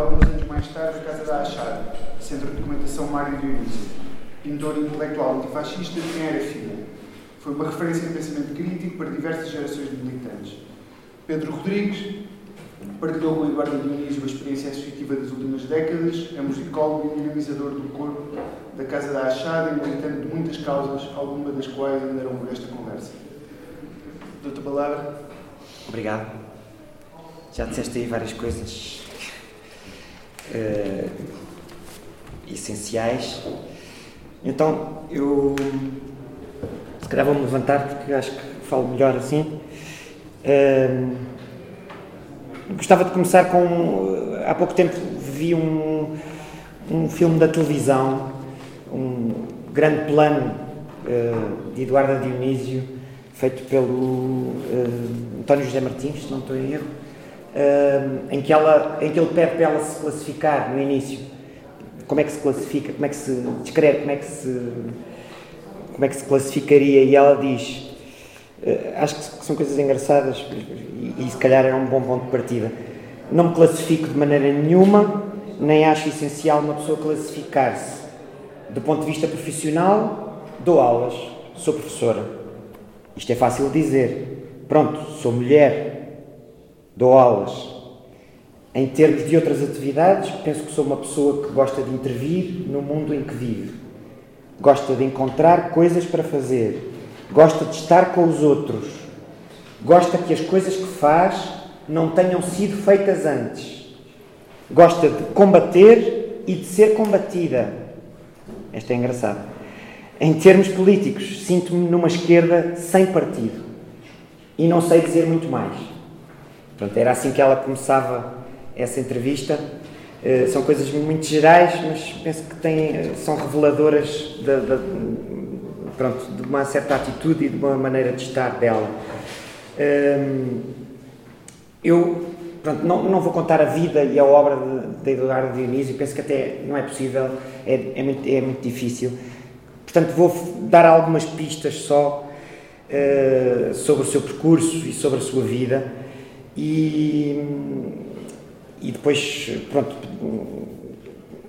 alguns anos mais tarde, a Casa da Achada, Centro de Documentação Mário Dionísio, pintor intelectual antifascista de quem era filho. Foi uma referência no pensamento crítico para diversas gerações de militantes. Pedro Rodrigues partilhou com Eduardo Dionísio a experiência associativa das últimas décadas, é musicólogo e dinamizador do corpo da Casa da Achada e militante de muitas causas, algumas das quais andarão por esta conversa. Doutor Palavra. Obrigado. Já disseste aí várias coisas uh, essenciais. Então, eu se calhar vou-me levantar porque acho que falo melhor assim. Uh, gostava de começar com. Há pouco tempo vi um, um filme da televisão, um grande plano uh, de Eduardo Dionísio, feito pelo uh, António José Martins, se não estou em erro, em, que ela, em que ele pede para ela se classificar no início. Como é que se classifica? Como é que se descreve? Como é que se, como é que se classificaria? E ela diz Uh, acho que são coisas engraçadas e, e, se calhar era um bom ponto de partida. Não me classifico de maneira nenhuma, nem acho essencial uma pessoa classificar-se. Do ponto de vista profissional, dou aulas, sou professora. Isto é fácil de dizer. Pronto, sou mulher, dou aulas. Em termos de outras atividades, penso que sou uma pessoa que gosta de intervir no mundo em que vive. Gosta de encontrar coisas para fazer, gosta de estar com os outros, gosta que as coisas que faz não tenham sido feitas antes, gosta de combater e de ser combatida. Esta é engraçada. Em termos políticos, sinto-me numa esquerda sem partido e não sei dizer muito mais. Pronto, era assim que ela começava essa entrevista. Uh, são coisas muito gerais, mas penso que têm, são reveladoras pronto, de uma certa atitude e de uma maneira de estar dela. Hum, eu pronto, não, não vou contar a vida e a obra de, de Eduardo Dionísio, penso que até não é possível, é, é, muito, é muito difícil. Portanto, vou dar algumas pistas só uh, sobre o seu percurso e sobre a sua vida e, e depois, pronto,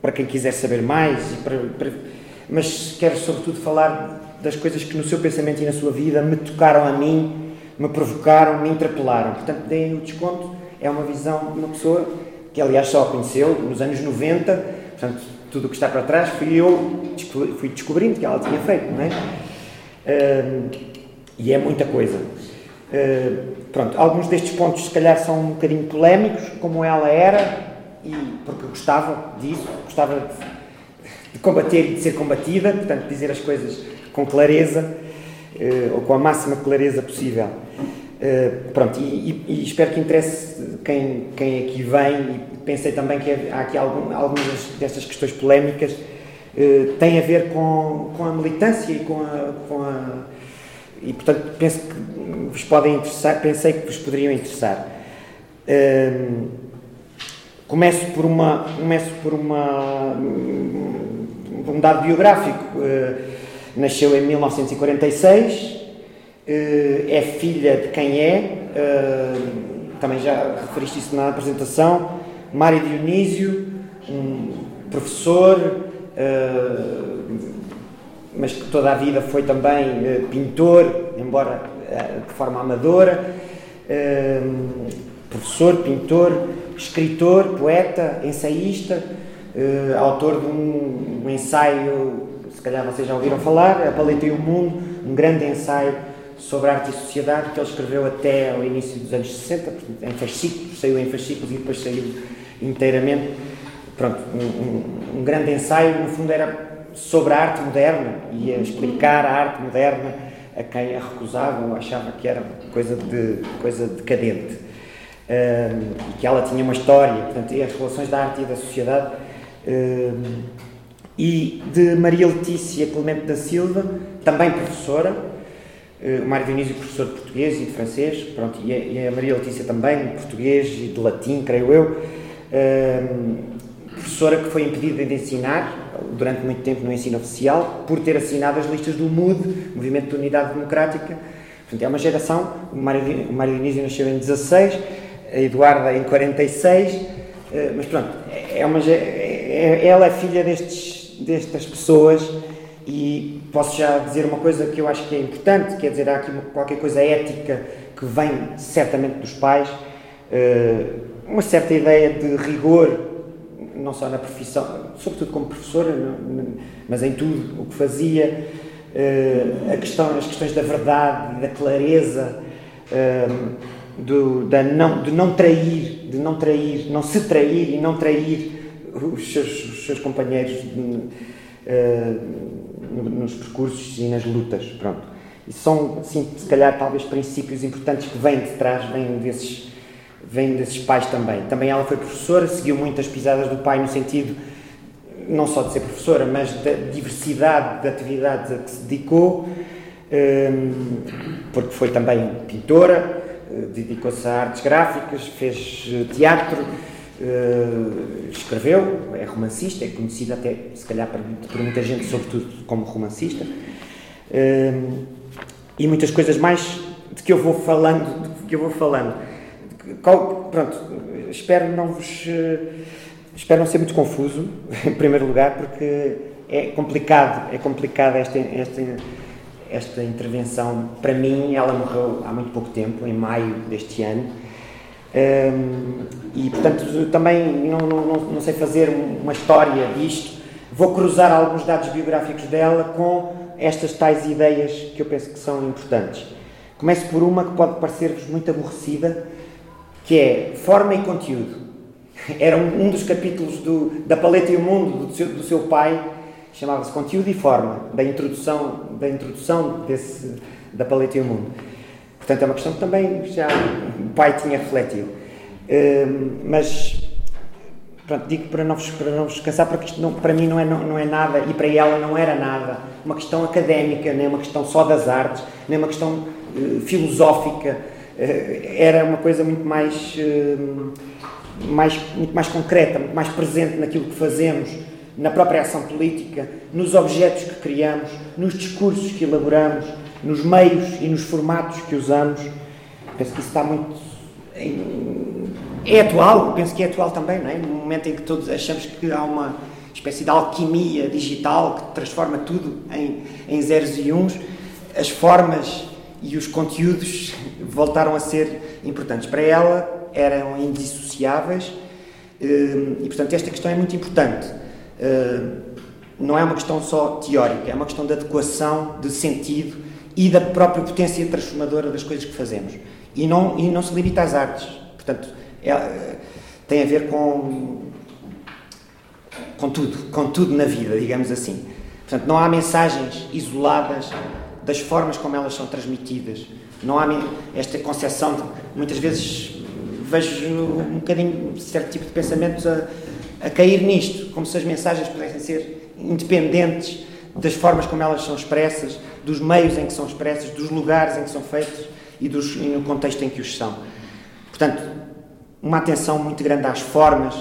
para quem quiser saber mais, para, para, mas quero sobretudo falar das coisas que no seu pensamento e na sua vida me tocaram a mim, me provocaram, me interpelaram. Portanto, deem o desconto. É uma visão de uma pessoa que, aliás, só conheceu nos anos 90. Portanto, tudo o que está para trás fui eu fui descobrindo que ela tinha feito, não é? E é muita coisa. Uh, pronto, alguns destes pontos, se calhar, são um bocadinho polémicos, como ela era, e porque gostava disso, gostava de, de combater e de ser combatida, portanto, dizer as coisas com clareza, uh, ou com a máxima clareza possível. Uh, pronto, e, e, e, espero que interesse quem, quem aqui vem, e pensei também que há aqui algum, algumas destas questões polémicas têm a ver com, com a militância e com a, com a. E portanto penso que vos podem interessar, pensei que vos poderiam interessar. Uh, começo por uma. Começo por uma. um dado biográfico. Uh, Nasceu em 1946, eh, é filha de quem é, eh, também já referiste isso na apresentação, Mário Dionísio, um professor, mas que toda a vida foi também pintor, embora de forma amadora, professor, pintor, escritor, poeta, ensaísta, autor de um, um ensaio se calhar vocês já ouviram falar, A Paleta e o Mundo, um grande ensaio sobre arte e sociedade que ele escreveu até ao início dos anos 60, em fascículos, saiu em fascículos e depois saiu inteiramente. Pronto, um, um, um grande ensaio, no fundo era sobre a arte moderna e a explicar a arte moderna a quem a recusava ou achava que era coisa, de, coisa decadente. Um, e que ela tinha uma história, portanto, e as relações da arte e da sociedade. Um, e de Maria Letícia Clemente da Silva, também professora, eh, o Mário Dionísio professor de português e de francês, pronto, e a, Maria Letícia também, de português e de latim, creio eu, ehm, professora que foi impedida de ensinar durante muito tempo no ensino oficial por ter assinado as listas do MUD, Movimento de Unidade Democrática. Portanto, é uma geração, o Mário, o nasceu em 16, a Eduarda em 46, Uh, mas pronto, é uma, é, é, ela é filha destes, destas pessoas e posso já dizer uma coisa que eu acho que é importante, quer dizer, há aqui qualquer coisa ética que vem certamente dos pais, uh, uma certa ideia de rigor, não só na profissão, sobretudo como professora, mas em tudo o que fazia, uh, a questão, as questões da verdade, da clareza, do, da não, de não trair, de não trair, não se trair e não trair os seus, os seus companheiros de, uh, nos percursos e nas lutas, pronto. E são, assim, se calhar, talvez princípios importantes que vêm de trás, vêm desses, vêm desses pais também. Também ela foi professora, seguiu muitas pisadas do pai no sentido, não só de ser professora, mas da diversidade de atividades a que se dedicou, um, porque foi também pintora, eh, dedicou-se a artes gráficas, fez eh, teatro, uh, escreveu, é romancista, é conhecido até, se calhar, por, muita gente, sobretudo como romancista. Uh, e muitas coisas mais de que eu vou falando, que eu vou falando. Pronto, espero não vos espero não ser muito confuso, em primeiro lugar, porque é complicado, é complicado esta, esta esta intervenção, para mim, ela morreu há muito pouco tempo, em maio deste ano. Um, e, portanto, também não, não, não sei fazer uma história disto. Vou cruzar alguns dados biográficos dela com estas tais ideias que eu penso que são importantes. Começo por uma que pode parecer-vos muito aborrecida, que é forma e conteúdo. Era um, um dos capítulos do, da Paleta e o Mundo do seu, do seu pai, chamava-se Conteúdo e Forma, da introdução, da introdução desse, da Paleta e o Mundo. Portanto, é uma questão que também já o pai tinha refletido. Uh, mas, pronto, digo para não vos, para não vos cansar, porque isto não, para mim não é, não, não é nada, e para ela não era nada, uma questão académica, nem uma questão só das artes, nem uma questão uh, filosófica, era uma coisa muito mais, mais, muito mais concreta, muito mais presente naquilo que fazemos, na própria ação política, nos objetos que criamos, nos discursos que elaboramos, nos meios e nos formatos que usamos. Penso que isso está muito. É atual, penso que é atual também, não é? No momento em que todos achamos que há uma espécie de alquimia digital que transforma tudo em, em zeros e uns, as formas e os conteúdos voltaram a ser importantes. Para ela eram indissociáveis eh, e, portanto, esta questão é muito importante. Eh, não é uma questão só teórica, é uma questão de adequação, de sentido e da própria potência transformadora das coisas que fazemos. E não, e não se limita às artes. Portanto, é, tem a ver com, com tudo, com tudo na vida, digamos assim. Portanto, não há mensagens isoladas das formas como elas são transmitidas. Não há esta concepção de, muitas vezes vejo um bocadinho certo tipo de pensamentos a, a cair nisto, como se as mensagens pudessem ser independentes das formas como elas são expressas, dos meios em que são expressas, dos lugares em que são feitas e, dos, e no contexto em que os são. Portanto, uma atenção muito grande às formas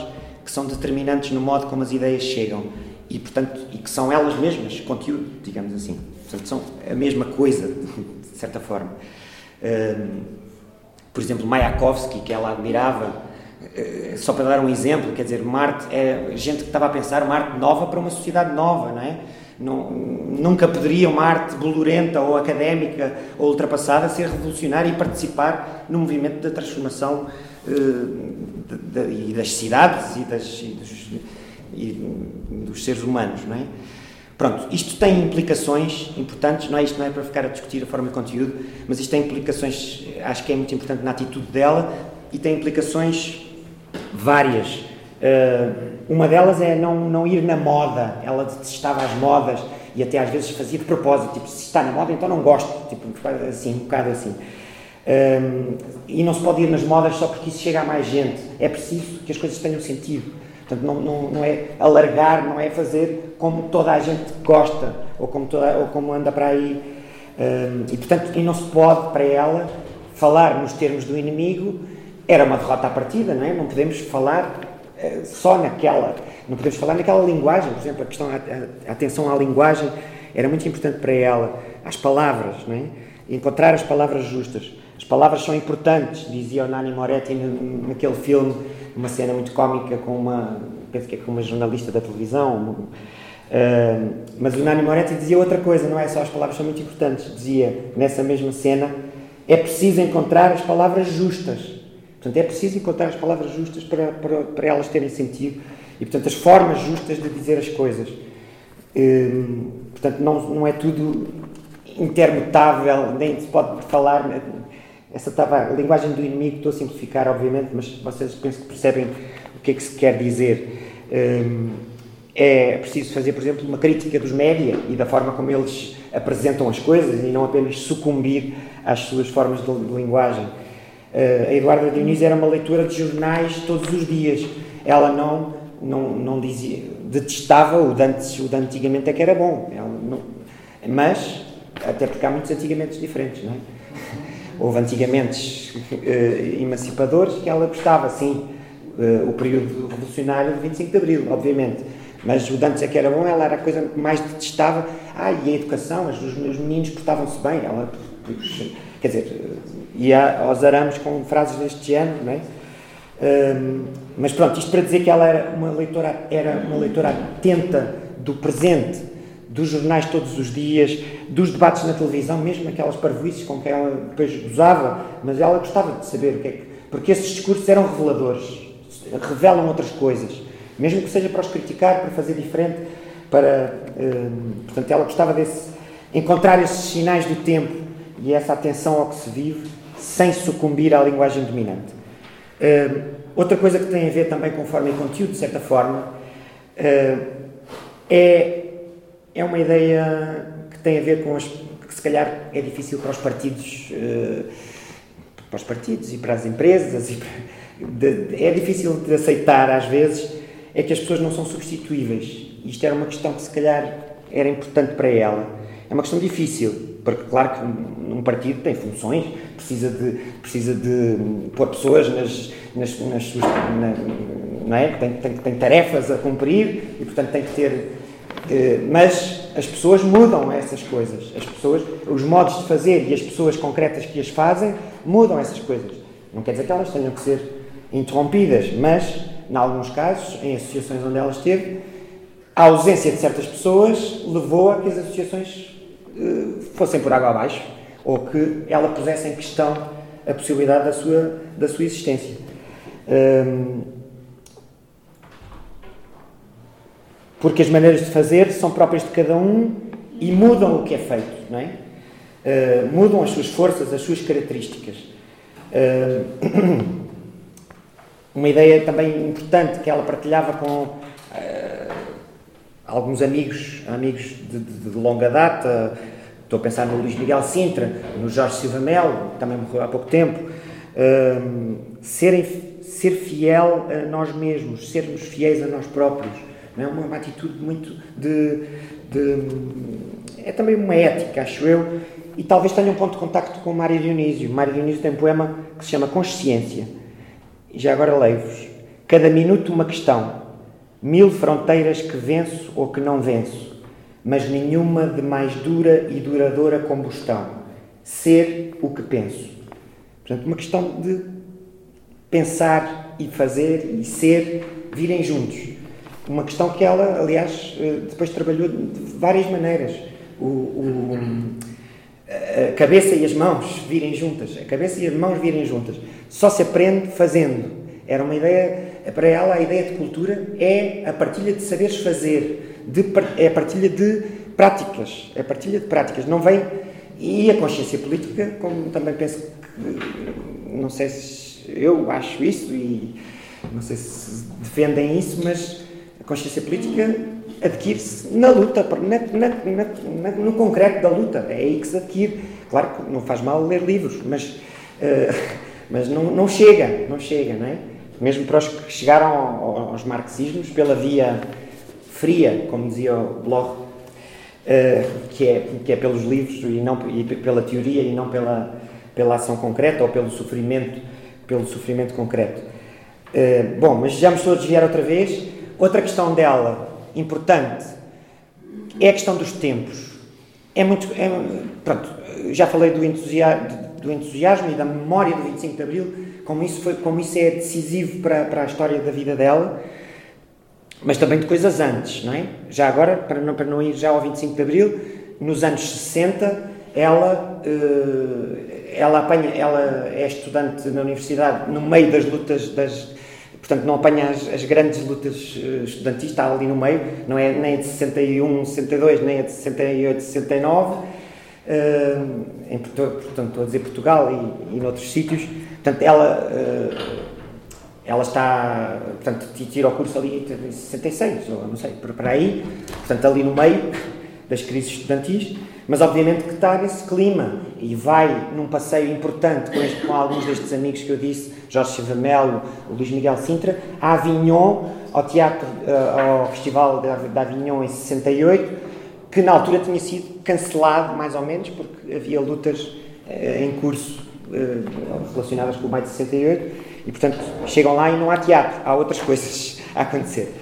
que são determinantes no modo como as ideias chegam e, portanto, e que são elas mesmas conteúdo, digamos assim. Portanto, são a mesma coisa, de certa forma. Por exemplo, Mayakovsky, que ela admirava, eh, só para dar um exemplo, quer dizer, Marte é gente que estava a pensar uma arte nova para uma sociedade nova, não é? Nunca poderia uma arte bolorenta ou académica ou ultrapassada ser revolucionária e participar no movimento da transformação de, e das cidades e, das, e, dos, e dos seres humanos, não é? Pronto, isto tem implicações importantes, não é? Isto não é para ficar a discutir a forma e conteúdo, mas isto tem implicações, acho que é muito importante na atitude dela e tem implicações várias. Uh, uma delas é não, não ir na moda. Ela detestava as modas e até às vezes fazia de propósito, tipo, se está na moda, então não gosto, tipo, assim, um bocado assim. Um, e não se pode ir nas modas só porque isso chega a mais gente. É preciso que as coisas tenham sentido. Portanto, não, não, não é alargar, não é fazer como toda a gente gosta ou como, toda, ou como anda para aí. Um, e, portanto, e não se pode, para ela, falar nos termos do inimigo era uma derrota à partida, não é? Não podemos falar uh, só naquela, não podemos falar naquela linguagem, por exemplo, a questão, a, a atenção à linguagem era muito importante para ela, às palavras, não é? Encontrar as palavras justas. As palavras são importantes, dizia o Nani Moretti naquele filme, uma cena muito cómica com uma, penso que é com uma jornalista da televisão. Uh, mas o Nani Moretti dizia outra coisa, não é só as palavras são muito importantes. Dizia nessa mesma cena: é preciso encontrar as palavras justas. Portanto, é preciso encontrar as palavras justas para, para, para elas terem sentido e, portanto, as formas justas de dizer as coisas. Uh, portanto, não, não é tudo intermutável, nem se pode falar essa estava a linguagem do inimigo, estou a simplificar, obviamente, mas vocês penso que percebem o que é que se quer dizer. Hum, é preciso fazer, por exemplo, uma crítica dos média e da forma como eles apresentam as coisas e não apenas sucumbir às suas formas de, linguagem. Uh, a Eduarda Dionísio era uma leitura de jornais todos os dias. Ela não, não, não dizia, detestava o de, o de antigamente é que era bom. Não, mas, até porque há muitos antigamente diferentes, não é? Houve antigamente uh, emancipadores que ela gostava, sim, uh, o período revolucionário de 25 de Abril, obviamente. Mas o de antes é que era bom, ela era a coisa que mais detestava. Ah, e a educação, os, os meninos portavam-se bem. Ela, quer dizer, ia aos arames com frases deste género, não é? Um, mas pronto, isto para dizer que ela era uma leitora, era uma leitora atenta do presente, dos jornais todos os dias, dos debates na televisão, mesmo aquelas parvoices com que ela depois gozava, mas ela gostava de saber o que é que. Porque esses discursos eram reveladores, revelam outras coisas, mesmo que seja para os criticar, para fazer diferente, para. Hum, portanto, ela gostava desse. encontrar esses sinais do tempo e essa atenção ao que se vive, sem sucumbir à linguagem dominante. Hum, outra coisa que tem a ver também com forma e conteúdo, de certa forma, hum, é é uma ideia que tem a ver com as que se calhar é difícil para os partidos, uh, para os partidos e para as empresas, para, de, é difícil de aceitar às vezes, é que as pessoas não são substituíveis. Isto era uma questão que se calhar era importante para ela. É uma questão difícil, porque claro que um partido tem funções, precisa de, precisa de pôr pessoas nas, nas, nas. Na, não é? tem, tem, tem tarefas a cumprir e, portanto, tem que ter eh, mas as pessoas mudam essas coisas. As pessoas, os modos de fazer e as pessoas concretas que as fazem mudam essas coisas. Não quer dizer que elas tenham que ser interrompidas, mas, em alguns casos, em associações onde ela esteve, a ausência de certas pessoas levou a que as associações uh, fossem por água abaixo ou que ela pusesse em questão a possibilidade da sua, da sua existência. Um, Porque as maneiras de fazer são próprias de cada um e mudam o que é feito, não é? Uh, mudam as suas forças, as suas características. Uh, uma ideia também importante que ela partilhava com uh, alguns amigos, amigos de, de, de, longa data, estou a pensar no Luís Miguel Sintra, no Jorge Silva Melo, também morreu há pouco tempo, serem, ser fiel a nós mesmos, sermos fiéis a nós próprios, não é uma, atitude muito de, de, É também uma ética, acho eu, e talvez tenha um ponto de contacto com Mário Dionísio. Mário Dionísio tem um poema que se chama Consciência. Já agora leio-vos. Cada minuto uma questão, mil fronteiras que venço ou que não venço, mas nenhuma de mais dura e duradoura combustão. Ser o que penso. Portanto, uma questão de pensar e fazer e ser virem juntos. Uma questão que ela, aliás, eh, depois trabalhou de várias maneiras. O, o, a cabeça e as mãos virem juntas. A cabeça e as mãos virem juntas. Só se aprende fazendo. Era uma ideia, para ela, a ideia de cultura é a partilha de saberes fazer, de, é a partilha de práticas. É a partilha de práticas. Não vem. E a consciência política, como também penso que. Não sei se eu acho isso e não sei se defendem isso, mas consciência política adquire-se na luta, na, na, na, no concreto da luta. É aí que se adquire. Claro que não faz mal ler livros, mas, uh, mas não, não chega, não chega, não é? Mesmo para os que chegaram aos marxismos pela via fria, como dizia o Bloch, uh, que, é, que é pelos livros e, não, e pela teoria e não pela, pela ação concreta ou pelo sofrimento, pelo sofrimento concreto. Uh, bom, mas já me estou a desviar outra vez. Outra questão dela, importante, é a questão dos tempos. É muito. É, pronto, já falei do entusiasmo, do entusiasmo e da memória do 25 de Abril, como isso, foi, como isso é decisivo para, para a história da vida dela, mas também de coisas antes, não é? Já agora, para não, para não ir já ao 25 de Abril, nos anos 60, ela, eh, ela, apanha, ela é estudante na universidade no meio das lutas das portanto não apanha as, as, grandes lutas eh, estudantis, está ali no meio, não é nem de 61, 62, nem a de 68, 69, uh, em, portanto estou a dizer Portugal e, e noutros sítios, portanto ela, uh, ela está, portanto tira o curso ali em 66, ou não sei, por aí, portanto ali no meio das crises estudantis, mas obviamente que está nesse clima e vai num passeio importante com, este, com alguns destes amigos que eu disse, Jorge Chivamelo, o Luís Miguel Sintra, a Avignon, ao teatro, uh, ao Festival de Avignon em 68, que na altura tinha sido cancelado, mais ou menos, porque havia lutas uh, em curso uh, relacionadas com o maio de 68, e portanto chegam lá e não há teatro, há outras coisas a acontecer.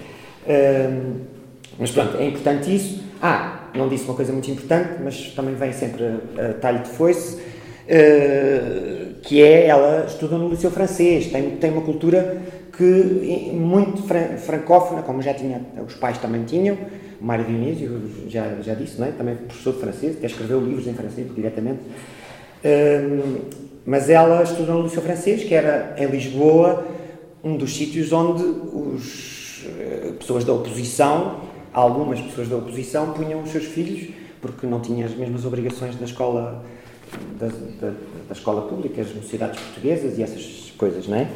mas pronto, é importante isso. Ah, não disse uma coisa muito importante, mas também vem sempre a, a talho de foice, uh, que é ela estuda no liceu francês, tem, tem uma cultura que muito fran francófona, como já tinha, os pais também tinham, o Mário Dionísio já, já disse, não é? também professor de francês, até escreveu livros em francês diretamente. Uh, mas ela estuda no liceu francês, que era em Lisboa, um dos sítios onde as uh, pessoas da oposição algumas pessoas da oposição punham os seus filhos, porque não tinham as mesmas obrigações da escola, da, da, da escola pública, as universidades portuguesas e essas coisas, não é?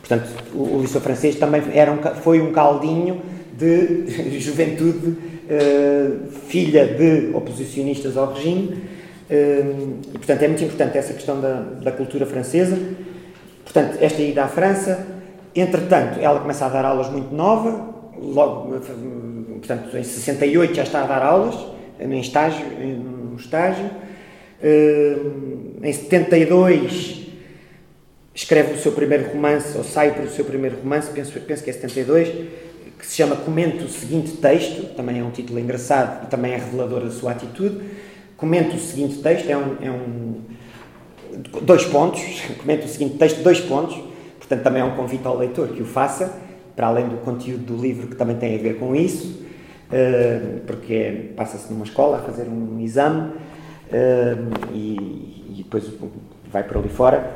Portanto, o, o Liceu Francês também era um, foi um caldinho de juventude uh, filha de oposicionistas ao regime uh, e, portanto, é muito importante essa questão da, da cultura francesa. Portanto, esta ida à França, entretanto, ela começa a dar aulas muito nova, logo portanto, em 68 já está a dar aulas, em estágio, no estágio. Eh, em 72 escreve o seu primeiro romance, ou sai para o seu primeiro romance, penso, penso que é 72, que se chama Comento o seguinte texto, também é um título engraçado e também é revelador da sua atitude. Comento o seguinte texto, é um, é um dois pontos, comento o seguinte texto, dois pontos, portanto também é um convite ao leitor que o faça, para além do conteúdo do livro que também tem a ver com isso. Eh, porque passa-se numa escola a fazer um exame eh, e, e depois vai para ali fora.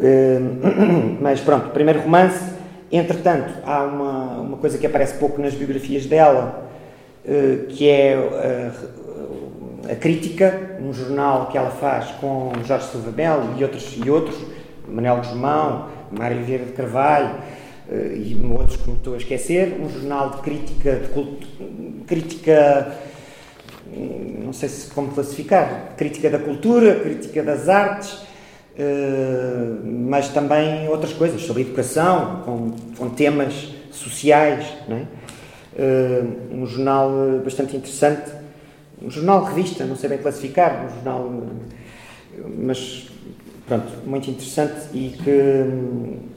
Eh, mas pronto, primeiro romance. Entretanto, há uma, uma coisa que aparece pouco nas biografias dela, que é a, crítica, um jornal que ela faz com Jorge Silva Melo e outros, e outros Manuel Guzmão, Mário Vieira de Carvalho, e outros que me estou a esquecer, um jornal de crítica, de culto, crítica, não sei se como classificar, crítica da cultura, crítica das artes, uh, mas também outras coisas, sobre educação, com, com temas sociais, é? Uh, um jornal bastante interessante, um jornal revista, não sei bem classificar, um jornal, mas pronto, muito interessante e que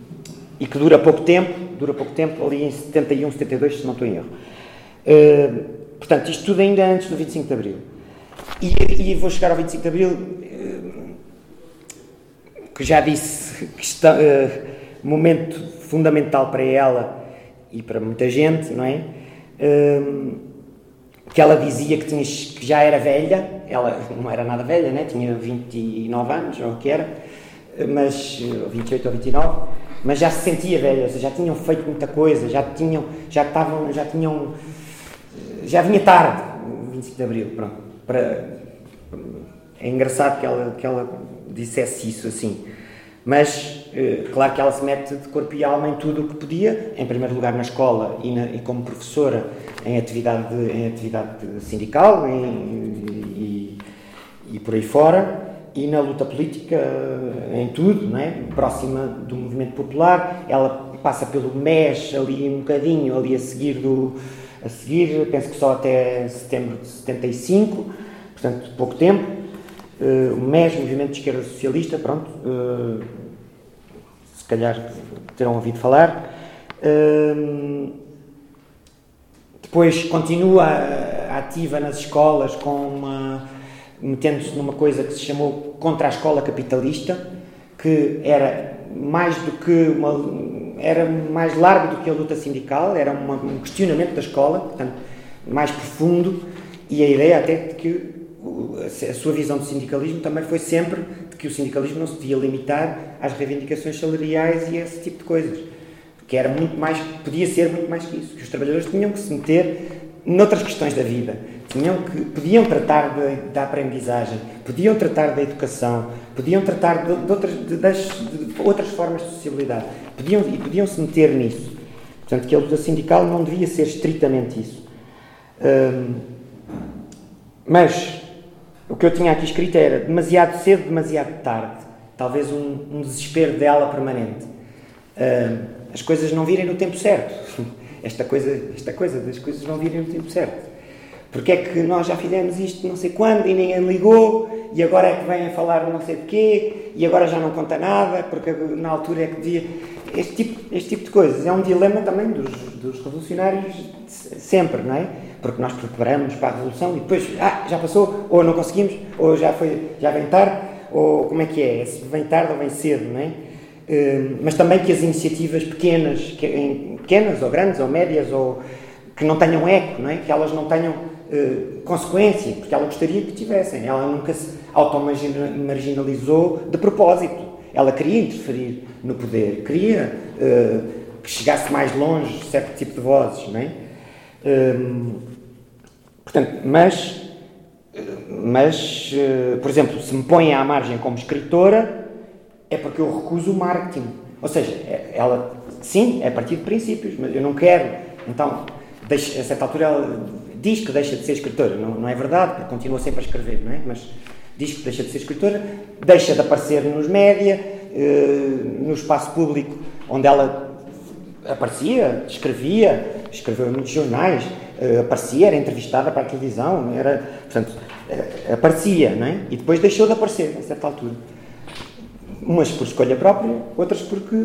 e que dura pouco tempo, dura pouco tempo, ali em 71, 72, se não estou em erro. Uh, portanto, isto tudo ainda antes do 25 de Abril. E, e vou chegar ao 25 de Abril, uh, que já disse que está, uh, momento fundamental para ela e para muita gente, não é? que ela dizia que, tinha, que já era velha, ela não era nada velha, né? tinha 29 anos, ou o que era, mas 28 ou 29, mas já se sentia velha, ou seja, já tinham feito muita coisa, já tinham, já estavam, já tinham, já vinha tarde, 25 de Abril, pronto, para, é engraçado que ela, que ela dissesse isso assim, mas eh, claro que ela se mete de corpo e alma em tudo o que podia, em primeiro lugar na escola e, na, e como professora em atividade, em atividade sindical em, e, e por aí fora, e na luta política, em tudo, não é? próxima do movimento popular. Ela passa pelo MES ali um bocadinho, ali a seguir, do, a seguir penso que só até setembro de 75, portanto, pouco tempo. Uh, o MES, Movimento de Esquerda Socialista, pronto, uh, se calhar terão ouvido falar. Uh, depois continua ativa nas escolas com uma metendo-se numa coisa que se chamou contra a escola capitalista, que era mais do que uma, era mais largo do que a luta sindical, era uma, um questionamento da escola, portanto, mais profundo, e a ideia até de que a sua visão do sindicalismo também foi sempre de que o sindicalismo não se devia limitar às reivindicações salariais e esse tipo de coisas. Que era muito mais, podia ser muito mais que isso. Que os trabalhadores tinham que se meter noutras questões da vida. Tinham que, podiam tratar de, da aprendizagem, podiam tratar da educação, podiam tratar de, de outras, de, das, de outras formas de sociabilidade. Podiam, e podiam se meter nisso. Portanto, que a luta sindical não devia ser estritamente isso. Hum, mas o que eu tinha aqui escrito era demasiado cedo, demasiado tarde. Talvez um, um desespero dela permanente. Uh, as coisas não virem no tempo certo. Esta coisa, esta coisa das coisas não virem no tempo certo. Porque é que nós já fizemos isto não sei quando e ninguém ligou e agora é que vêm a falar não sei de quê e agora já não conta nada porque na altura é que devia... Este tipo, este tipo de coisas é um dilema também dos, dos revolucionários sempre, não é? porque nós preparamos para a Revolução e depois, ah, já passou, ou não conseguimos, ou já, foi, já vem tarde, ou como é que é? Se vem tarde ou vem cedo, não é? Uh, mas também que as iniciativas pequenas, que, pequenas ou grandes ou médias, ou que não tenham eco, não é? que elas não tenham uh, consequência, porque ela gostaria que tivessem. Ela nunca se auto-marginalizou de propósito. Ela queria interferir no poder, queria uh, que chegasse mais longe certo tipo de vozes. Não é? portanto, mas, mas, eh, por exemplo, se me põem à margem como escritora, é porque eu recuso o marketing. Ou seja, é, ela, sim, é a partir de princípios, mas eu não quero. Então, deixa, a certa altura ela diz que deixa de ser escritora. Não, não é verdade, porque continua sempre a escrever, não é? Mas diz que deixa de ser escritora, deixa de aparecer nos média, eh, no espaço público, onde ela aparecia, escrevia, escreveu em muitos jornais, uh, aparecia, era entrevistada para a televisão, era, portanto, uh, aparecia, não é? E depois deixou de aparecer, a certa altura. Umas por escolha própria, outras porque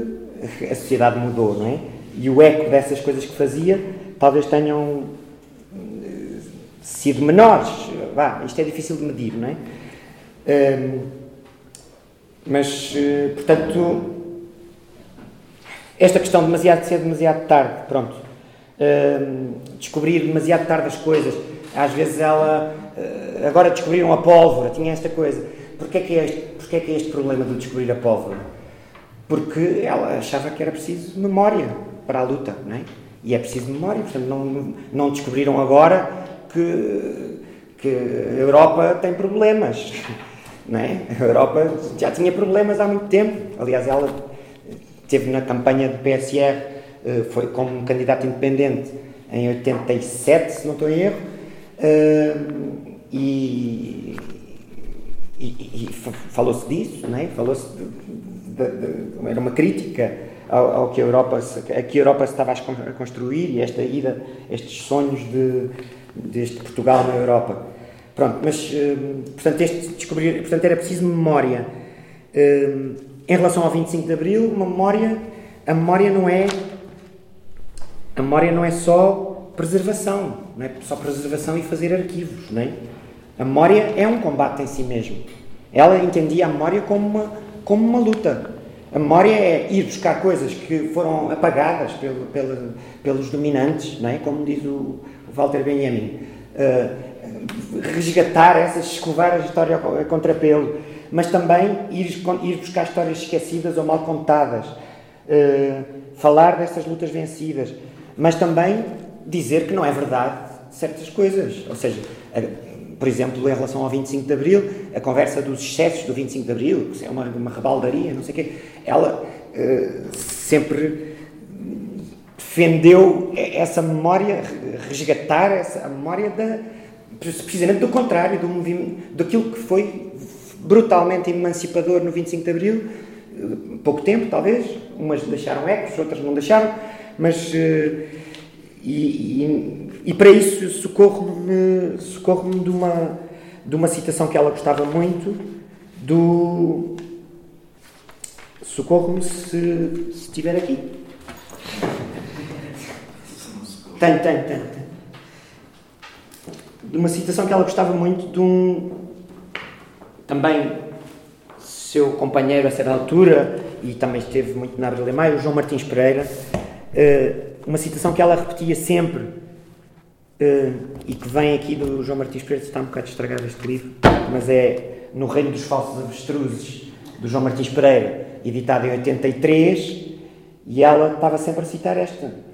a sociedade mudou, não é? E o eco dessas coisas que fazia talvez tenham sido menores. Vá, isto é difícil de medir, não é? Ehm, mas, portanto, esta questão demasiado cedo, demasiado tarde, pronto, descobrir demasiado tarde as coisas. Às vezes ela. Uh, agora descobriram a pólvora, tinha esta coisa. Porquê é, que é este, porquê é que é este problema de descobrir a pólvora? Porque ela achava que era preciso memória para a luta, não é? E é preciso memória, portanto, não, não descobriram agora que, que a Europa tem problemas, é? A Europa já tinha problemas há muito tempo. Aliás, ela esteve na campanha do PSR eh, foi como candidato independente em 87, se não estou em erro, eh, e, e, e falou-se disso, é? falou-se era uma crítica ao, ao, que a Europa a que a Europa se estava a construir e esta ida, estes sonhos de, deste Portugal na Europa. Pronto, mas eh, portanto este descobrir, portanto era preciso memória. Em relação ao 25 de Abril, uma memória, a memória não é a memória não é só preservação, não é só preservação e fazer arquivos, não é? A memória é um combate em si mesmo. Ela entendia a memória como uma, como uma luta. A memória é ir buscar coisas que foram apagadas pelo, pelo, pelos dominantes, não é? como diz o Walter Benjamin. Uh, resgatar essas, escovar a história a contrapelo, mas também ir, ir buscar histórias esquecidas ou mal contadas, uh, falar dessas lutas vencidas mas também dizer que não é verdade certas coisas. Ou seja, por exemplo, em relação ao 25 de Abril, a conversa dos excessos do 25 de Abril, que é uma, uma rebaldaria, não sei o quê, ela uh, sempre defendeu essa memória, resgatar essa memória da, precisamente do contrário, do movimento, daquilo que foi brutalmente emancipador no 25 de Abril, pouco tempo talvez, umas deixaram ecos, outras não deixaram, mas uh, e, e, e, para isso socorro-me socorro de uma de uma citação que ela gostava muito do socorro-me se estiver aqui tem, tem, tem, de uma citação que ela gostava muito de um também seu companheiro a certa altura, e também esteve muito na Abril Maio, o João Martins Pereira, eh, uma citação que ela repetia sempre, eh, e que vem aqui do João Martins Pereira, está um bocado estragado este livro, mas é No Reino dos Falsos Avestruzes, do João Martins Pereira, editado em 83, e ela estava sempre a citar esta.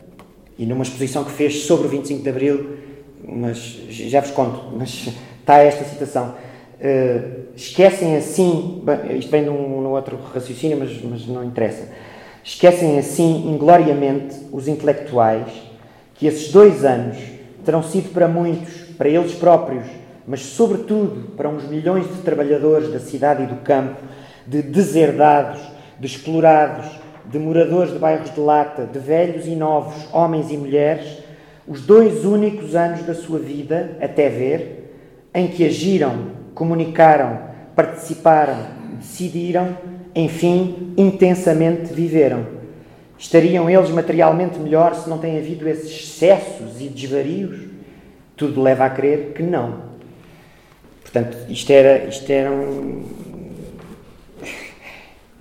E numa exposição que fez sobre o 25 de Abril, mas já vos conto, mas está esta citação. Uh, esquecem assim, isto vem num, num outro raciocínio, mas, mas não interessa. Esquecem assim, ingloriamente, os intelectuais, que esses dois anos terão sido para muitos, para eles próprios, mas sobretudo para uns milhões de trabalhadores da cidade e do campo, de deserdados, de explorados, de moradores de bairros de lata, de velhos e novos, homens e mulheres, os dois únicos anos da sua vida, até ver, em que agiram, comunicaram, participaram, decidiram, enfim, intensamente viveram. Estariam eles materialmente melhor se não tem havido esses excessos e desvarios? Tudo leva a crer que não. Portanto, isto era, isto era um,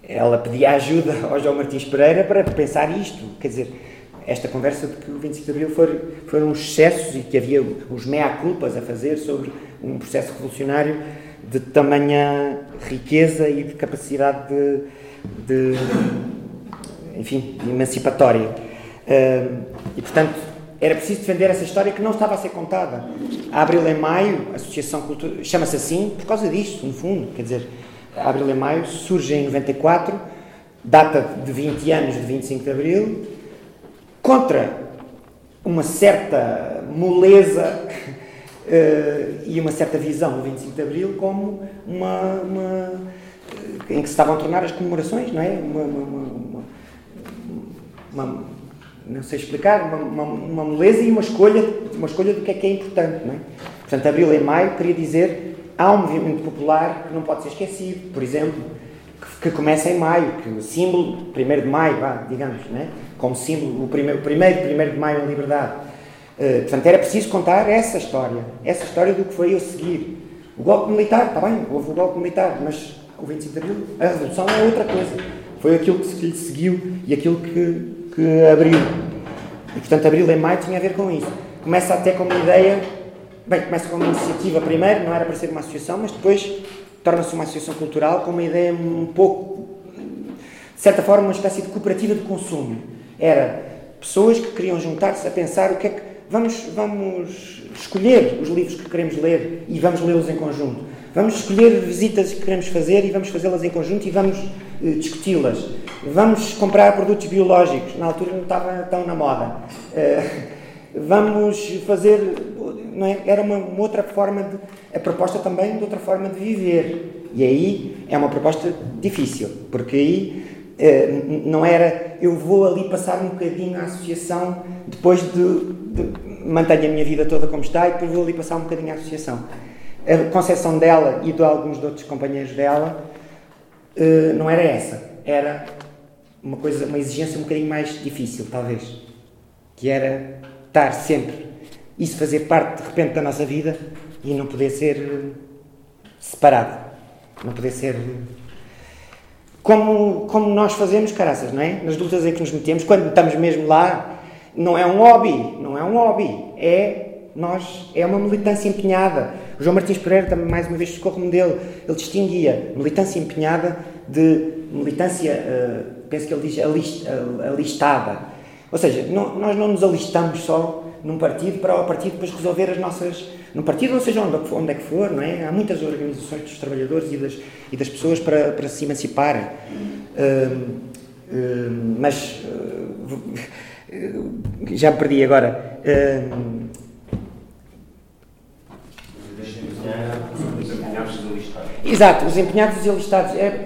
ela pedia ajuda ao João Martins Pereira para pensar isto. Quer dizer, esta conversa de que o 25 de Abril foram, foram uns excessos e que havia os mea-culpas a fazer sobre um processo revolucionário de tamanha riqueza e de capacidade de, de enfim, de emancipatória. E, portanto, era preciso defender essa história que não estava a ser contada. A Abril em Maio, a Associação Cultura, chama-se assim por causa disto, no fundo. Quer dizer, Abril e Maio, surge em 94, data de 20 anos de 25 de Abril, contra uma certa moleza uh, e uma certa visão do 25 de Abril como uma, uma em que se estavam a tornar as comemorações, não é? Uma, uma, uma, não sei explicar, uma, uma, moleza e uma escolha, uma escolha do que é que é importante, não é? Portanto, Abril e Maio queria dizer Há um movimento popular que não pode ser esquecido, por exemplo, que, que começa em maio, que o símbolo, 1 de maio, vá, digamos, né? como símbolo, o primeiro, primeiro 1 de maio, a liberdade. Uh, portanto, era preciso contar essa história, essa história do que foi eu seguir. O golpe militar, está bem, houve o golpe militar, mas o 25 de Abril, a Revolução é outra coisa. Foi aquilo que lhe seguiu e aquilo que, que abriu. E, portanto, Abril em Maio tinha a ver com isso. Começa até com uma ideia Bem, começa com uma iniciativa primeiro, não era para ser uma associação, mas depois torna-se uma associação cultural com uma ideia um pouco, de certa forma, uma espécie de cooperativa de consumo. Era pessoas que queriam juntar-se a pensar o que é que. Vamos, vamos escolher os livros que queremos ler e vamos lê-los em conjunto. Vamos escolher visitas que queremos fazer e vamos fazê-las em conjunto e vamos eh, discuti-las. Vamos comprar produtos biológicos, na altura não estava tão na moda. Uh, vamos fazer não é? era uma, uma, outra forma de. a proposta também de outra forma de viver. E aí é uma proposta difícil, porque aí eh, não era eu vou ali passar um bocadinho a associação depois de, de mantenho a minha vida toda como está e depois vou ali passar um bocadinho a associação. A concepção dela e de alguns outros companheiros dela eh, não era essa, era uma coisa, uma exigência um bocadinho mais difícil, talvez, que era estar sempre isso fazer parte de repente da nossa vida e não poder ser eh, separado, não poder ser eh, como, como nós fazemos, caraças, não é? Nas lutas em que nos metemos, quando estamos mesmo lá, não é um hobby, não é um hobby, é nós, é uma militância empenhada. O João Martins Pereira também, mais uma vez, como dele. Ele distinguia militância empenhada de militância, uh, penso que ele diz, alist, alistada. Ou seja, não, nós não nos alistamos só num partido para o partido depois resolver as nossas. No partido, ou seja, onde, onde é que for, não é? Há muitas organizações dos trabalhadores e das, e das pessoas para, para se emanciparem. Uh, uh, mas. Uh, já me perdi agora. Exato, os empenhados e alistados. É,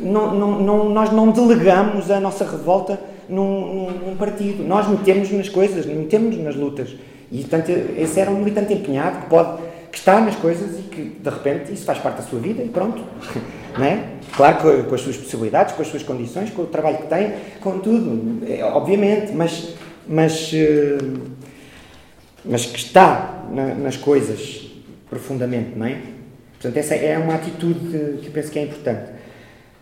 não, não, não, nós não delegamos a nossa revolta num, num, partido. Nós metemos nas coisas, metemos nas lutas. E, portanto, esse era um militante empenhado que pode que está nas coisas e que, de repente, isso faz parte da sua vida e pronto. Não é? Claro, com, com as suas possibilidades, com as suas condições, com o trabalho que tem, com tudo, é, obviamente, mas, mas, eh, mas que está na, nas coisas profundamente, não é? Portanto, essa é uma atitude que eu penso que é importante.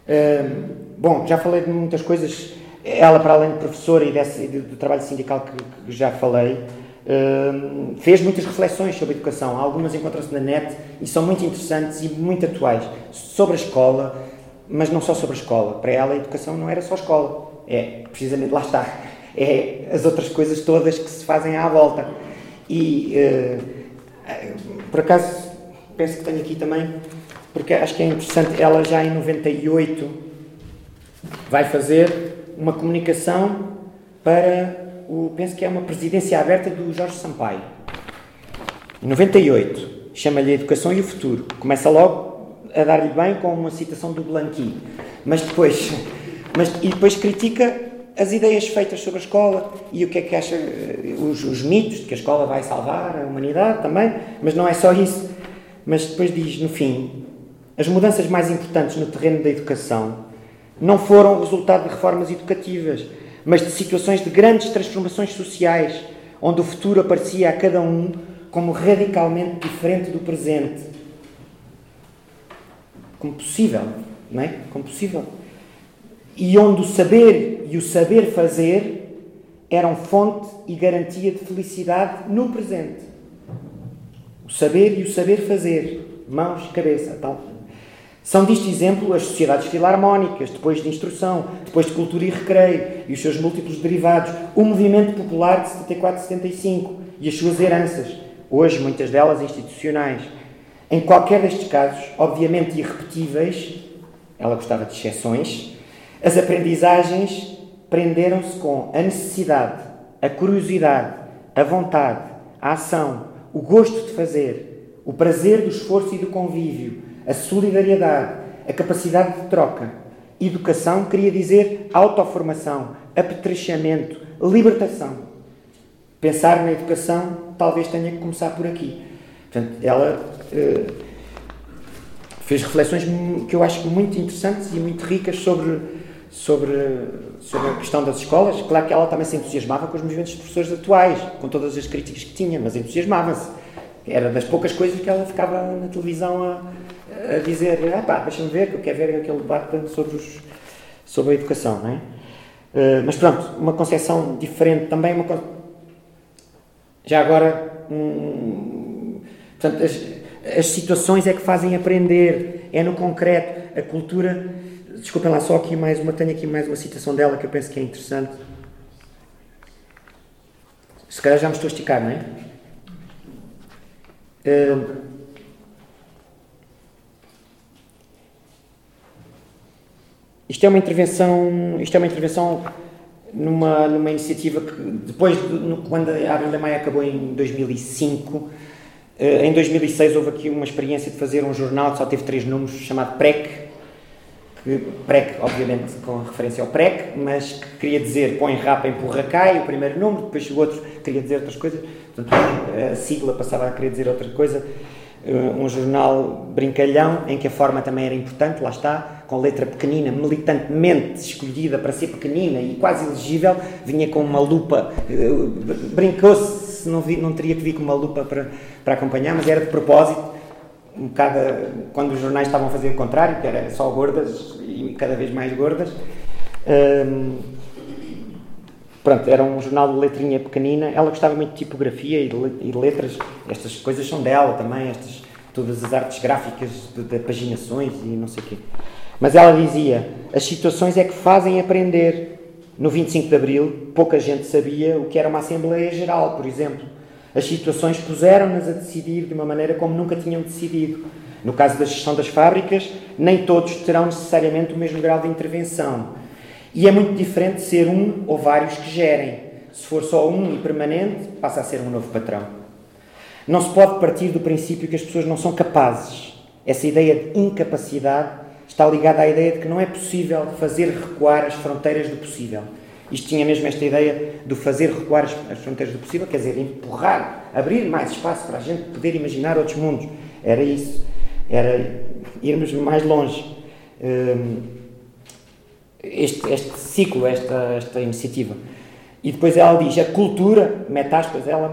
Uh, bom, já falei de muitas coisas. Ela, para além de professora e, desse, do trabalho sindical que, que já falei, uh, fez muitas reflexões sobre a educação. Algumas encontram-se na net e são muito interessantes e muito atuais. Sobre a escola, mas não só sobre a escola. Para ela, a educação não era só escola. É, precisamente, lá está. É as outras coisas todas que se fazem à volta. E, uh, por acaso, penso que tenho aqui também, porque acho que é interessante, ela já em 98 vai fazer uma comunicação para o, penso que é uma presidência aberta do Jorge Sampaio. Em 98, chama-lhe a Educação e o Futuro. Começa logo a dar-lhe bem com uma citação do Blanqui, mas depois, mas, e depois critica as ideias feitas sobre a escola e o que é que acha, eh, os, os, mitos de que a escola vai salvar a humanidade também, mas não é só isso. Mas depois diz, no fim, as mudanças mais importantes no terreno da educação não foram resultado de reformas educativas, mas de situações de grandes transformações sociais, onde o futuro aparecia a cada um como radicalmente diferente do presente. Como possível, não é? Como possível e onde o saber e o saber fazer eram fonte e garantia de felicidade no presente. O saber e o saber fazer, mãos, cabeça, tal. São disto exemplo as sociedades filarmónicas, depois de instrução, depois de cultura e recreio, e os seus múltiplos derivados, o movimento popular de 74-75 e as suas heranças, hoje muitas delas institucionais. Em qualquer destes casos, obviamente irrepetíveis, ela gostava de exceções, as aprendizagens prenderam-se com a necessidade, a curiosidade, a vontade, a ação, o gosto de fazer, o prazer do esforço e do convívio, a solidariedade, a capacidade de troca. Educação queria dizer autoformação, apetrechamento, libertação. Pensar na educação talvez tenha que começar por aqui. Portanto, ela eh, fez reflexões que eu acho muito interessantes e muito ricas sobre sobre, sobre a questão das escolas. Claro que ela também se entusiasmava com os movimentos de professores atuais, com todas as críticas que tinha, mas entusiasmava-se. Era das poucas coisas que ela ficava na televisão a, a dizer: ah, pá, deixa-me ver, que eu quero ver aquele debate sobre, os, sobre a educação, não é? Uh, mas pronto, uma concepção diferente também. Uma, já agora, um, portanto, as, as situações é que fazem aprender, é no concreto. A cultura Desculpem lá, só aqui mais uma, tenho aqui mais uma citação dela que eu penso que é interessante. Se calhar já me estou a esticar, não é? Uh, isto é uma intervenção, isto é uma intervenção numa, numa iniciativa que depois, de, no, quando a Abril da Maia acabou em 2005, uh, em 2006 houve aqui uma experiência de fazer um jornal que só teve três números, chamado PREC, PREC, obviamente com referência ao PREC, mas que queria dizer põe rapa, empurra cai, o primeiro número, depois o outro queria dizer outras coisas, portanto a sigla passava a querer dizer outra coisa. Eh, um jornal brincalhão, em que a forma também era importante, lá está, com letra pequenina, militantemente escolhida para ser pequenina e quase ilegível, vinha com uma lupa, eh, brincou-se, não, não teria que vir com uma lupa para, para acompanhar, mas era de propósito, um bocado quando os jornais estavam a fazer o contrário, que era só gordas e cada vez mais gordas. Um, pronto, era um jornal de letrinha pequenina. Ela gostava muito de tipografia e de, letras. Estas coisas são dela também, estas, todas as artes gráficas de, de paginações e não sei o quê. Mas ela dizia: as situações é que fazem aprender. No 25 de Abril, pouca gente sabia o que era uma Assembleia Geral, por exemplo. As situações puseram-nas a decidir de uma maneira como nunca tinham decidido. No caso da gestão das fábricas, nem todos terão necessariamente o mesmo grau de intervenção. E é muito diferente ser um ou vários que gerem. Se for só um e permanente, passa a ser um novo patrão. Não se pode partir do princípio que as pessoas não são capazes. Essa ideia de incapacidade está ligada à ideia de que não é possível fazer recuar as fronteiras do possível. Isto tinha mesmo esta ideia de fazer recuar as, fronteiras do possível, quer dizer, empurrar, abrir mais espaço para a gente poder imaginar outros mundos. Era isso. Era irmos mais longe. Hum, este, este ciclo, esta, esta iniciativa. E depois ela diz, a cultura, mete aspas, ela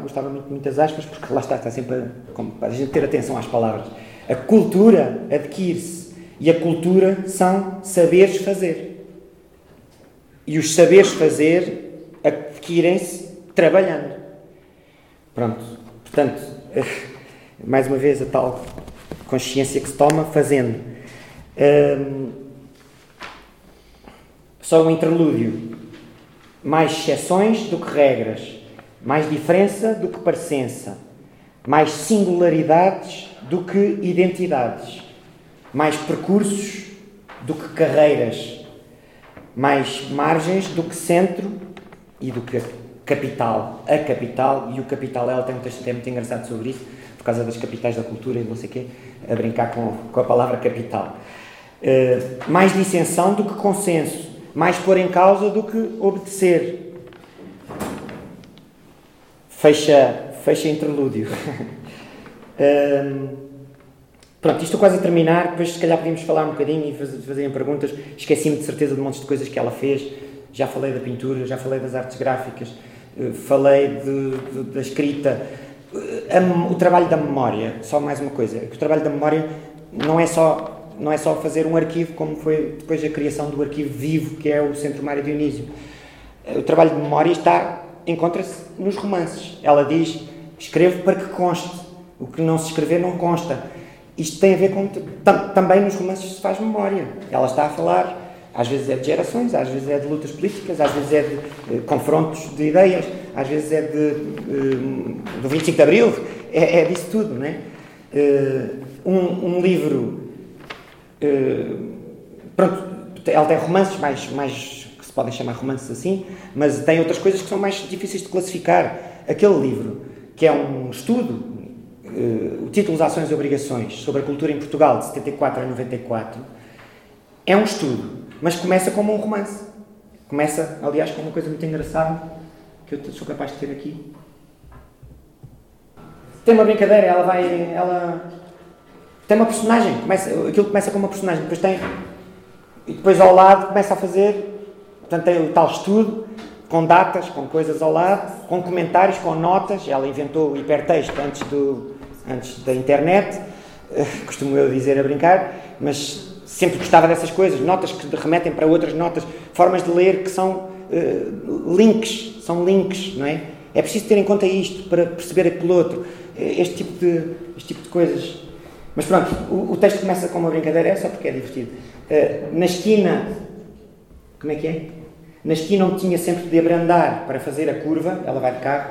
gostava muito muitas aspas, porque lá está, está sempre a, a gente ter atenção às palavras. A cultura adquire-se. E a cultura são saberes fazer. E os saberes fazer adquirem-se trabalhando. Pronto. Portanto, mais uma vez a tal consciência que se toma fazendo. Um, só um interlúdio. Mais exceções do que regras, mais diferença do que parecença, mais singularidades do que identidades, mais percursos do que carreiras, mais margens do que centro e do que capital. A capital, e o capital, ela tem um texto até muito engraçado sobre isso, por causa das capitais da cultura e não sei o quê, a brincar com, com a palavra capital. Uh, mais dissensão do que consenso, mais pôr em causa do que obedecer. Fecha, fecha interlúdio. um, pronto, isto quase a terminar, depois se calhar podíamos falar um bocadinho e fazer, fazerem perguntas. Esqueci-me de certeza de um monte de coisas que ela fez. Já falei da pintura, já falei das artes gráficas, eh, falei de, de, da escrita. Eh, o trabalho da memória, só mais uma coisa, o trabalho da memória não é só não é só fazer um arquivo, como foi depois a criação do arquivo vivo, que é o Centro Mário Dionísio. O trabalho de memória está, encontra-se nos romances. Ela diz, escrevo para que conste. O que não se escrever não consta. Isto tem a ver com... Também nos romances se faz memória. Ela está a falar, às vezes é de gerações, às vezes é de lutas políticas, às vezes é de, eh, confrontos de ideias, às vezes é de, eh, do 25 de Abril, é, é disso tudo, não é? Eh, um, um livro eh, pronto, ela tem romances mais, mais que se podem chamar romances assim, mas tem outras coisas que são mais difíceis de classificar. Aquele livro, que é um estudo, uh, o título Ações e Obrigações sobre a cultura em Portugal, de 74 a 94, é um estudo, mas começa como um romance. Começa, aliás, com uma coisa muito engraçada que eu sou capaz de ter aqui. Tem uma brincadeira, ela vai. Ela tem uma personagem, começa, aquilo começa com uma personagem, depois tem. E depois ao lado começa a fazer. Portanto, tem o tal estudo, com datas, com coisas ao lado, com comentários, com notas. Ela inventou o hipertexto antes, do, antes da internet, costumo eu dizer a brincar, mas sempre gostava dessas coisas. Notas que remetem para outras notas, formas de ler que são uh, links, são links, não é? É preciso ter em conta isto para perceber aquilo outro. Este tipo de, este tipo de coisas mas pronto, o, o, texto começa com uma brincadeira, é só porque é divertido. Uh, na esquina, como é que é? Na esquina onde tinha sempre de abrandar para fazer a curva, ela vai de carro,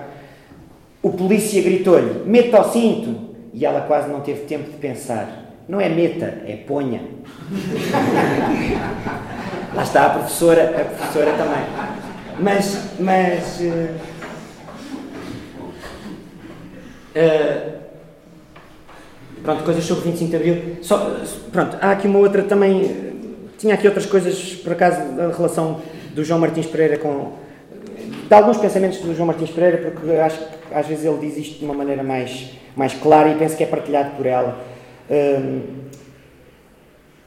o polícia gritou-lhe: meta o cinto! E ela quase não teve tempo de pensar. Não é meta, é ponha. Lá está a professora, a professora também. Mas, mas. Uh, uh, Pronto, coisas sobre 25 de Abril. Só, pronto, há aqui uma outra também. Tinha aqui outras coisas, por acaso, da relação do João Martins Pereira com. de alguns pensamentos do João Martins Pereira, porque acho que às vezes ele diz isto de uma maneira mais, mais clara e penso que é partilhado por ela. Um,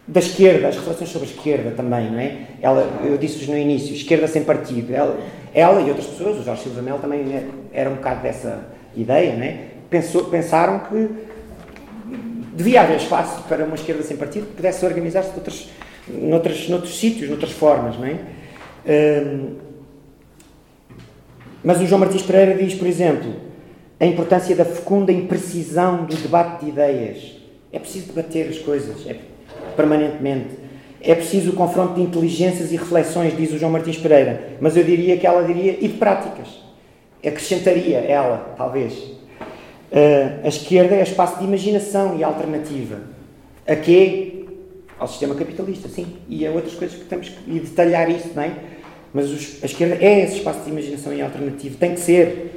da esquerda, as reflexões sobre a esquerda também, não é? Ela, eu disse-vos no início, esquerda sem partido. Ela, ela e outras pessoas, o Jorge Silva Mel também é, era um bocado dessa ideia, não é? Pensou, pensaram que devia haver espaço para uma esquerda sem partido que pudesse organizar-se noutros, noutros, noutros sítios, noutras formas, não é? Um, mas o João Martins Pereira diz, por exemplo, a importância da fecunda imprecisão do debate de ideias. É preciso debater as coisas, é, permanentemente. É preciso o confronto de inteligências e reflexões, diz o João Martins Pereira. Mas eu diria que ela diria, e de práticas. Acrescentaria ela, talvez. Uh, a esquerda é espaço de imaginação e alternativa. A quê? Ao sistema capitalista, sim. E a outras coisas que temos que detalhar isso, não é? Mas os, a esquerda é esse espaço de imaginação e alternativa. Tem que ser.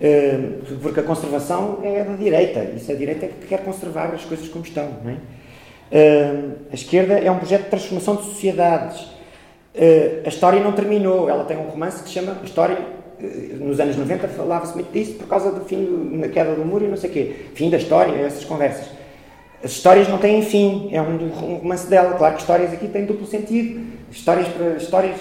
Uh, porque a conservação é da direita. Isso é a direita que quer conservar as coisas como estão, não é? Uh, a esquerda é um projeto de transformação de sociedades. a história não terminou. Ela tem um romance que se chama História nos anos 90 falava-se muito disso por causa do fim, da queda do muro e não sei o quê. Fim da história, essas conversas. As histórias não têm fim, é um, romance dela. Claro que histórias aqui têm duplo sentido. Histórias para histórias.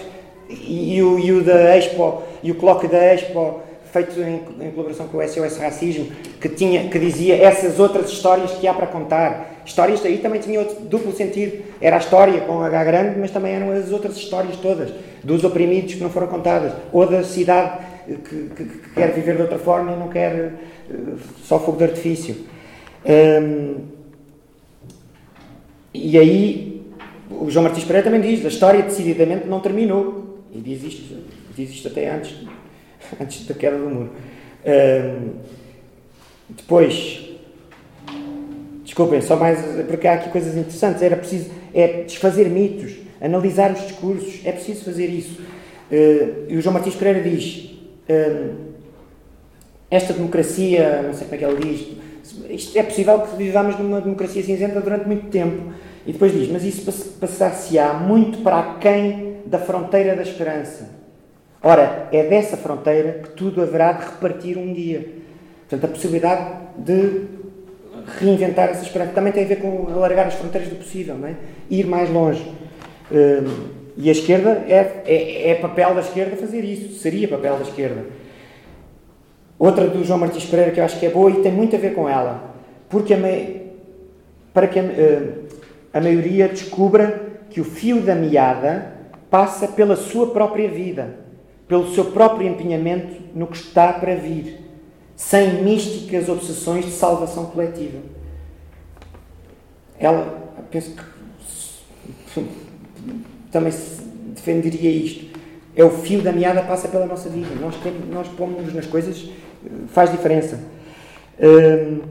E, e, o, e o da Expo, e o colóquio da Expo feito em, em, colaboração com o SOS Racismo, que, tinha, que dizia essas outras histórias que há para contar. Histórias aí também tinha outro duplo sentido. Era a história com H grande, mas também eram as outras histórias todas, dos oprimidos que não foram contadas, ou da cidade que, que, que quer viver de outra forma e não quer uh, só fogo de artifício. Um, e aí, o João Martins Pereira também diz: a história decididamente não terminou. E diz isto, diz isto até antes, antes da queda do muro. Depois, desculpem, só mais, porque há aqui coisas interessantes. Era preciso é desfazer mitos, analisar os discursos, é preciso fazer isso. Uh, e o João Martins Pereira diz: esta democracia, não sei como é que ele diz, isto é possível que vivamos numa democracia cinzenta durante muito tempo. E depois diz, mas isso passar-se-á muito para aquém da fronteira da esperança. Ora, é dessa fronteira que tudo haverá de repartir um dia. Portanto, a possibilidade de reinventar essa esperança também tem a ver com alargar as fronteiras do possível, não é? ir mais longe. E a esquerda é, é, é papel da esquerda fazer isso, seria papel da esquerda. Outra do João Martins Pereira que eu acho que é boa e tem muito a ver com ela, porque a para que a, eh, a maioria descubra que o fio da meada passa pela sua própria vida, pelo seu próprio empenhamento no que está para vir, sem místicas obsessões de salvação coletiva. Ela, penso que também defenderia isto. É o fio da meada passa pela nossa vida. Nós, temos, nós pomos nas coisas, faz diferença. Hum,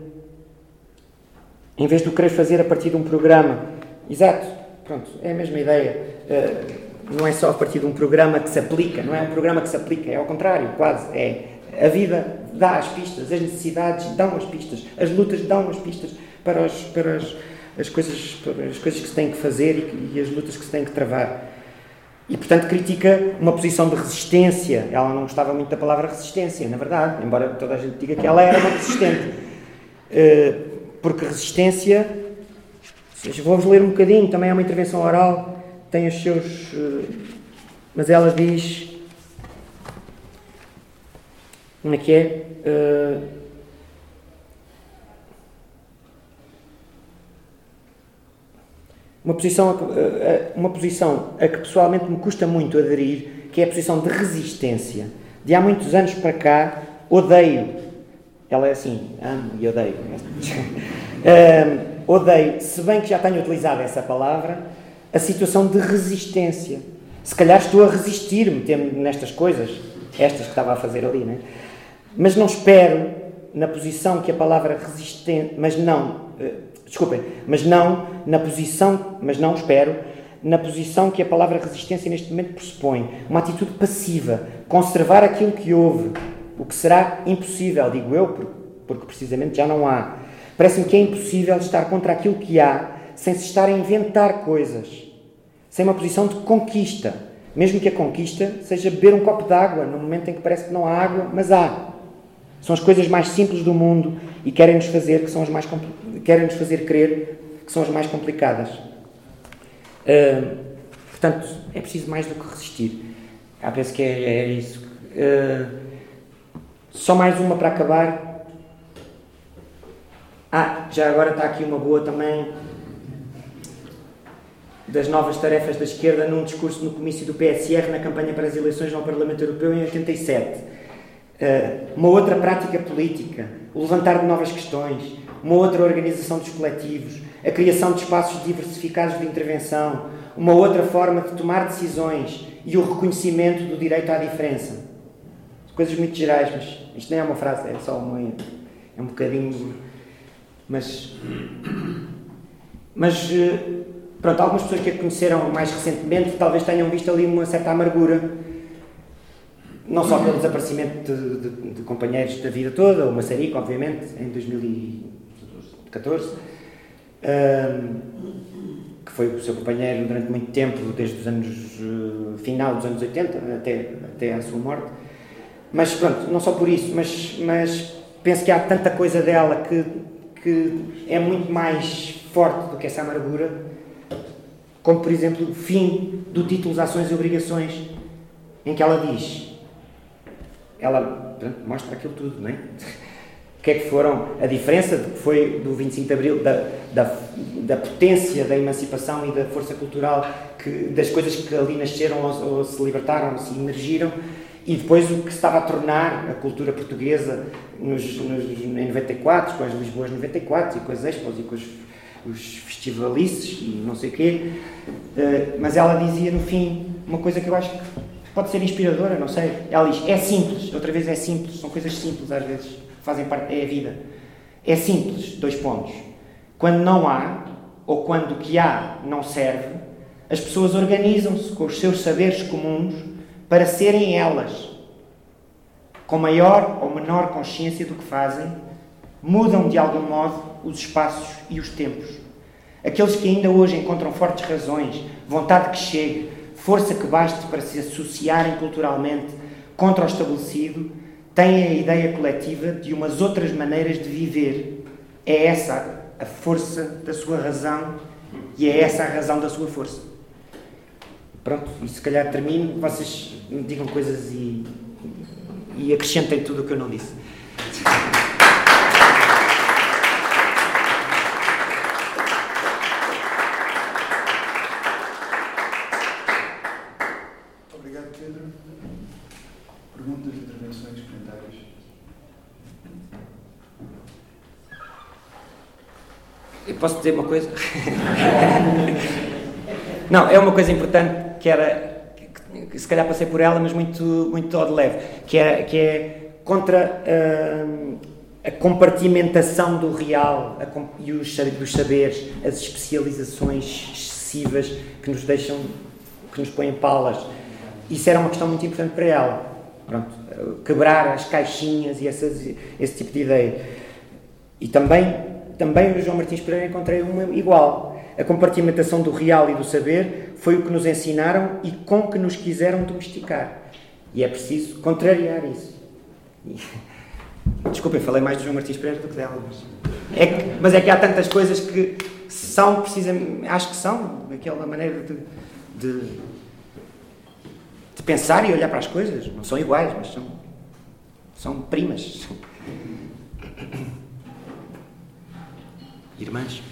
em vez de o querer fazer a partir de um programa. Exato, pronto, é a mesma ideia. Uh, não é só a partir de um programa que se aplica, não é um programa que se aplica, é ao contrário, quase. É a vida dá as pistas, as necessidades dão as pistas, as lutas dão as pistas para, os, para as, as, coisas, para as coisas que se têm que fazer e, e as lutas que se têm que travar. E, portanto, critica uma posição de resistência. Ela não gostava muito da palavra resistência, na verdade, embora toda a gente diga que ela era uma resistente. Eh, porque resistência. Vou-vos ler um bocadinho, também é uma intervenção oral, tem os seus. Eh, mas ela diz. Como é que é? Eh, uma posição, uma posição a que pessoalmente me custa muito aderir, que é a posição de resistência. De há muitos anos para cá, odeio. Ela é assim, amo e odeio. um, odeio, se bem que já tenho utilizado essa palavra, a situação de resistência. Se calhar estou a resistir-me nestas coisas, estas que estava a fazer ali, né? mas não espero na posição que a palavra resistente, mas não, eh, desculpem, mas não na posição, mas não espero, na posição que a palavra resistência neste momento pressupõe. Uma atitude passiva, conservar aquilo que houve, o que será impossível, digo eu, porque precisamente já não há. Parece-me que é impossível estar contra aquilo que há sem se estar a inventar coisas, sem uma posição de conquista, mesmo que a conquista seja beber um copo de água no momento em que parece que não há água, mas há. São as coisas mais simples do mundo e querem-nos fazer que são as mais querem-nos fazer crer que são as mais complicadas. Uh, portanto, é preciso mais do que resistir. Ah, penso que é, é isso. Uh, só mais uma para acabar. Ah, já agora está aqui uma boa também das novas tarefas da esquerda num discurso no comício do PSR na campanha para as eleições ao Parlamento Europeu em 87. Eh, uma outra prática política, o levantar de novas questões, uma outra organização dos coletivos, a criação de espaços diversificados de intervenção, uma outra forma de tomar decisões e o reconhecimento do direito à diferença. Coisas muito gerais, mas isto nem é uma frase, é só uma, é um bocadinho. Mas. Mas. Eh, pronto, algumas pessoas que a conheceram mais recentemente talvez tenham visto ali uma certa amargura não só pelo desaparecimento de, de, de companheiros da vida toda, o Maçarico, obviamente, em 2014, um, que foi o seu companheiro durante muito tempo, desde os anos uh, final dos anos 80 até, até a sua morte. Mas pronto, não só por isso, mas, mas penso que há tanta coisa dela que, que é muito mais forte do que essa amargura, como por exemplo o fim do título Ações e Obrigações, em que ela diz ela pronto, mostra aquilo tudo, não é? O que é que foram a diferença que foi do 25 de Abril, da, da, da potência da emancipação e da força cultural, que, das coisas que ali nasceram ou, ou se libertaram, ou se emergiram, e depois o que estava a tornar a cultura portuguesa nos, nos, em 94, com as Lisboas 94 e com as expos e com os, os festivalices e não sei o quê. Uh, mas ela dizia no fim uma coisa que eu acho que pode ser inspiradora, não sei. Ela diz: é simples, outra vez é simples, são coisas simples às vezes, fazem parte, é a vida. É simples, dois pontos. Quando não há, ou quando o que há não serve, as pessoas organizam-se com os seus saberes comuns para serem elas, com maior ou menor consciência do que fazem, mudam de algum modo os espaços e os tempos. Aqueles que ainda hoje encontram fortes razões, vontade que chegue, força que baste para se associarem culturalmente contra o estabelecido, têm a ideia coletiva de umas outras maneiras de viver. É essa a força da sua razão e é essa a razão da sua força. Pronto, e se calhar termino, vocês me digam coisas e, e acrescentem tudo o que eu não disse. Obrigado, Pedro. Perguntas, intervenções, comentários? Eu posso dizer uma coisa? não, é uma coisa importante que era, que, se calhar passei por ela, mas muito, muito ao de leve, que é, que é contra uh, a compartimentação do real a, e os, dos saberes, as especializações excessivas que nos deixam, que nos põem palas. Isso era uma questão muito importante para ela. Pronto, quebrar as caixinhas e essas, esse tipo de ideia. E também, também o João Martins Pereira encontrei uma igual. A compartimentação do real e do saber foi o que nos ensinaram e com que nos quiseram domesticar. E é preciso contrariar isso. E... Desculpem, falei mais do João Martins Pereira do que dela, mas é que, mas é que há tantas coisas que são precisamente, acho que são, aquela maneira de, de, de pensar e olhar para as coisas. Não são iguais, mas são, são primas. İğrenç.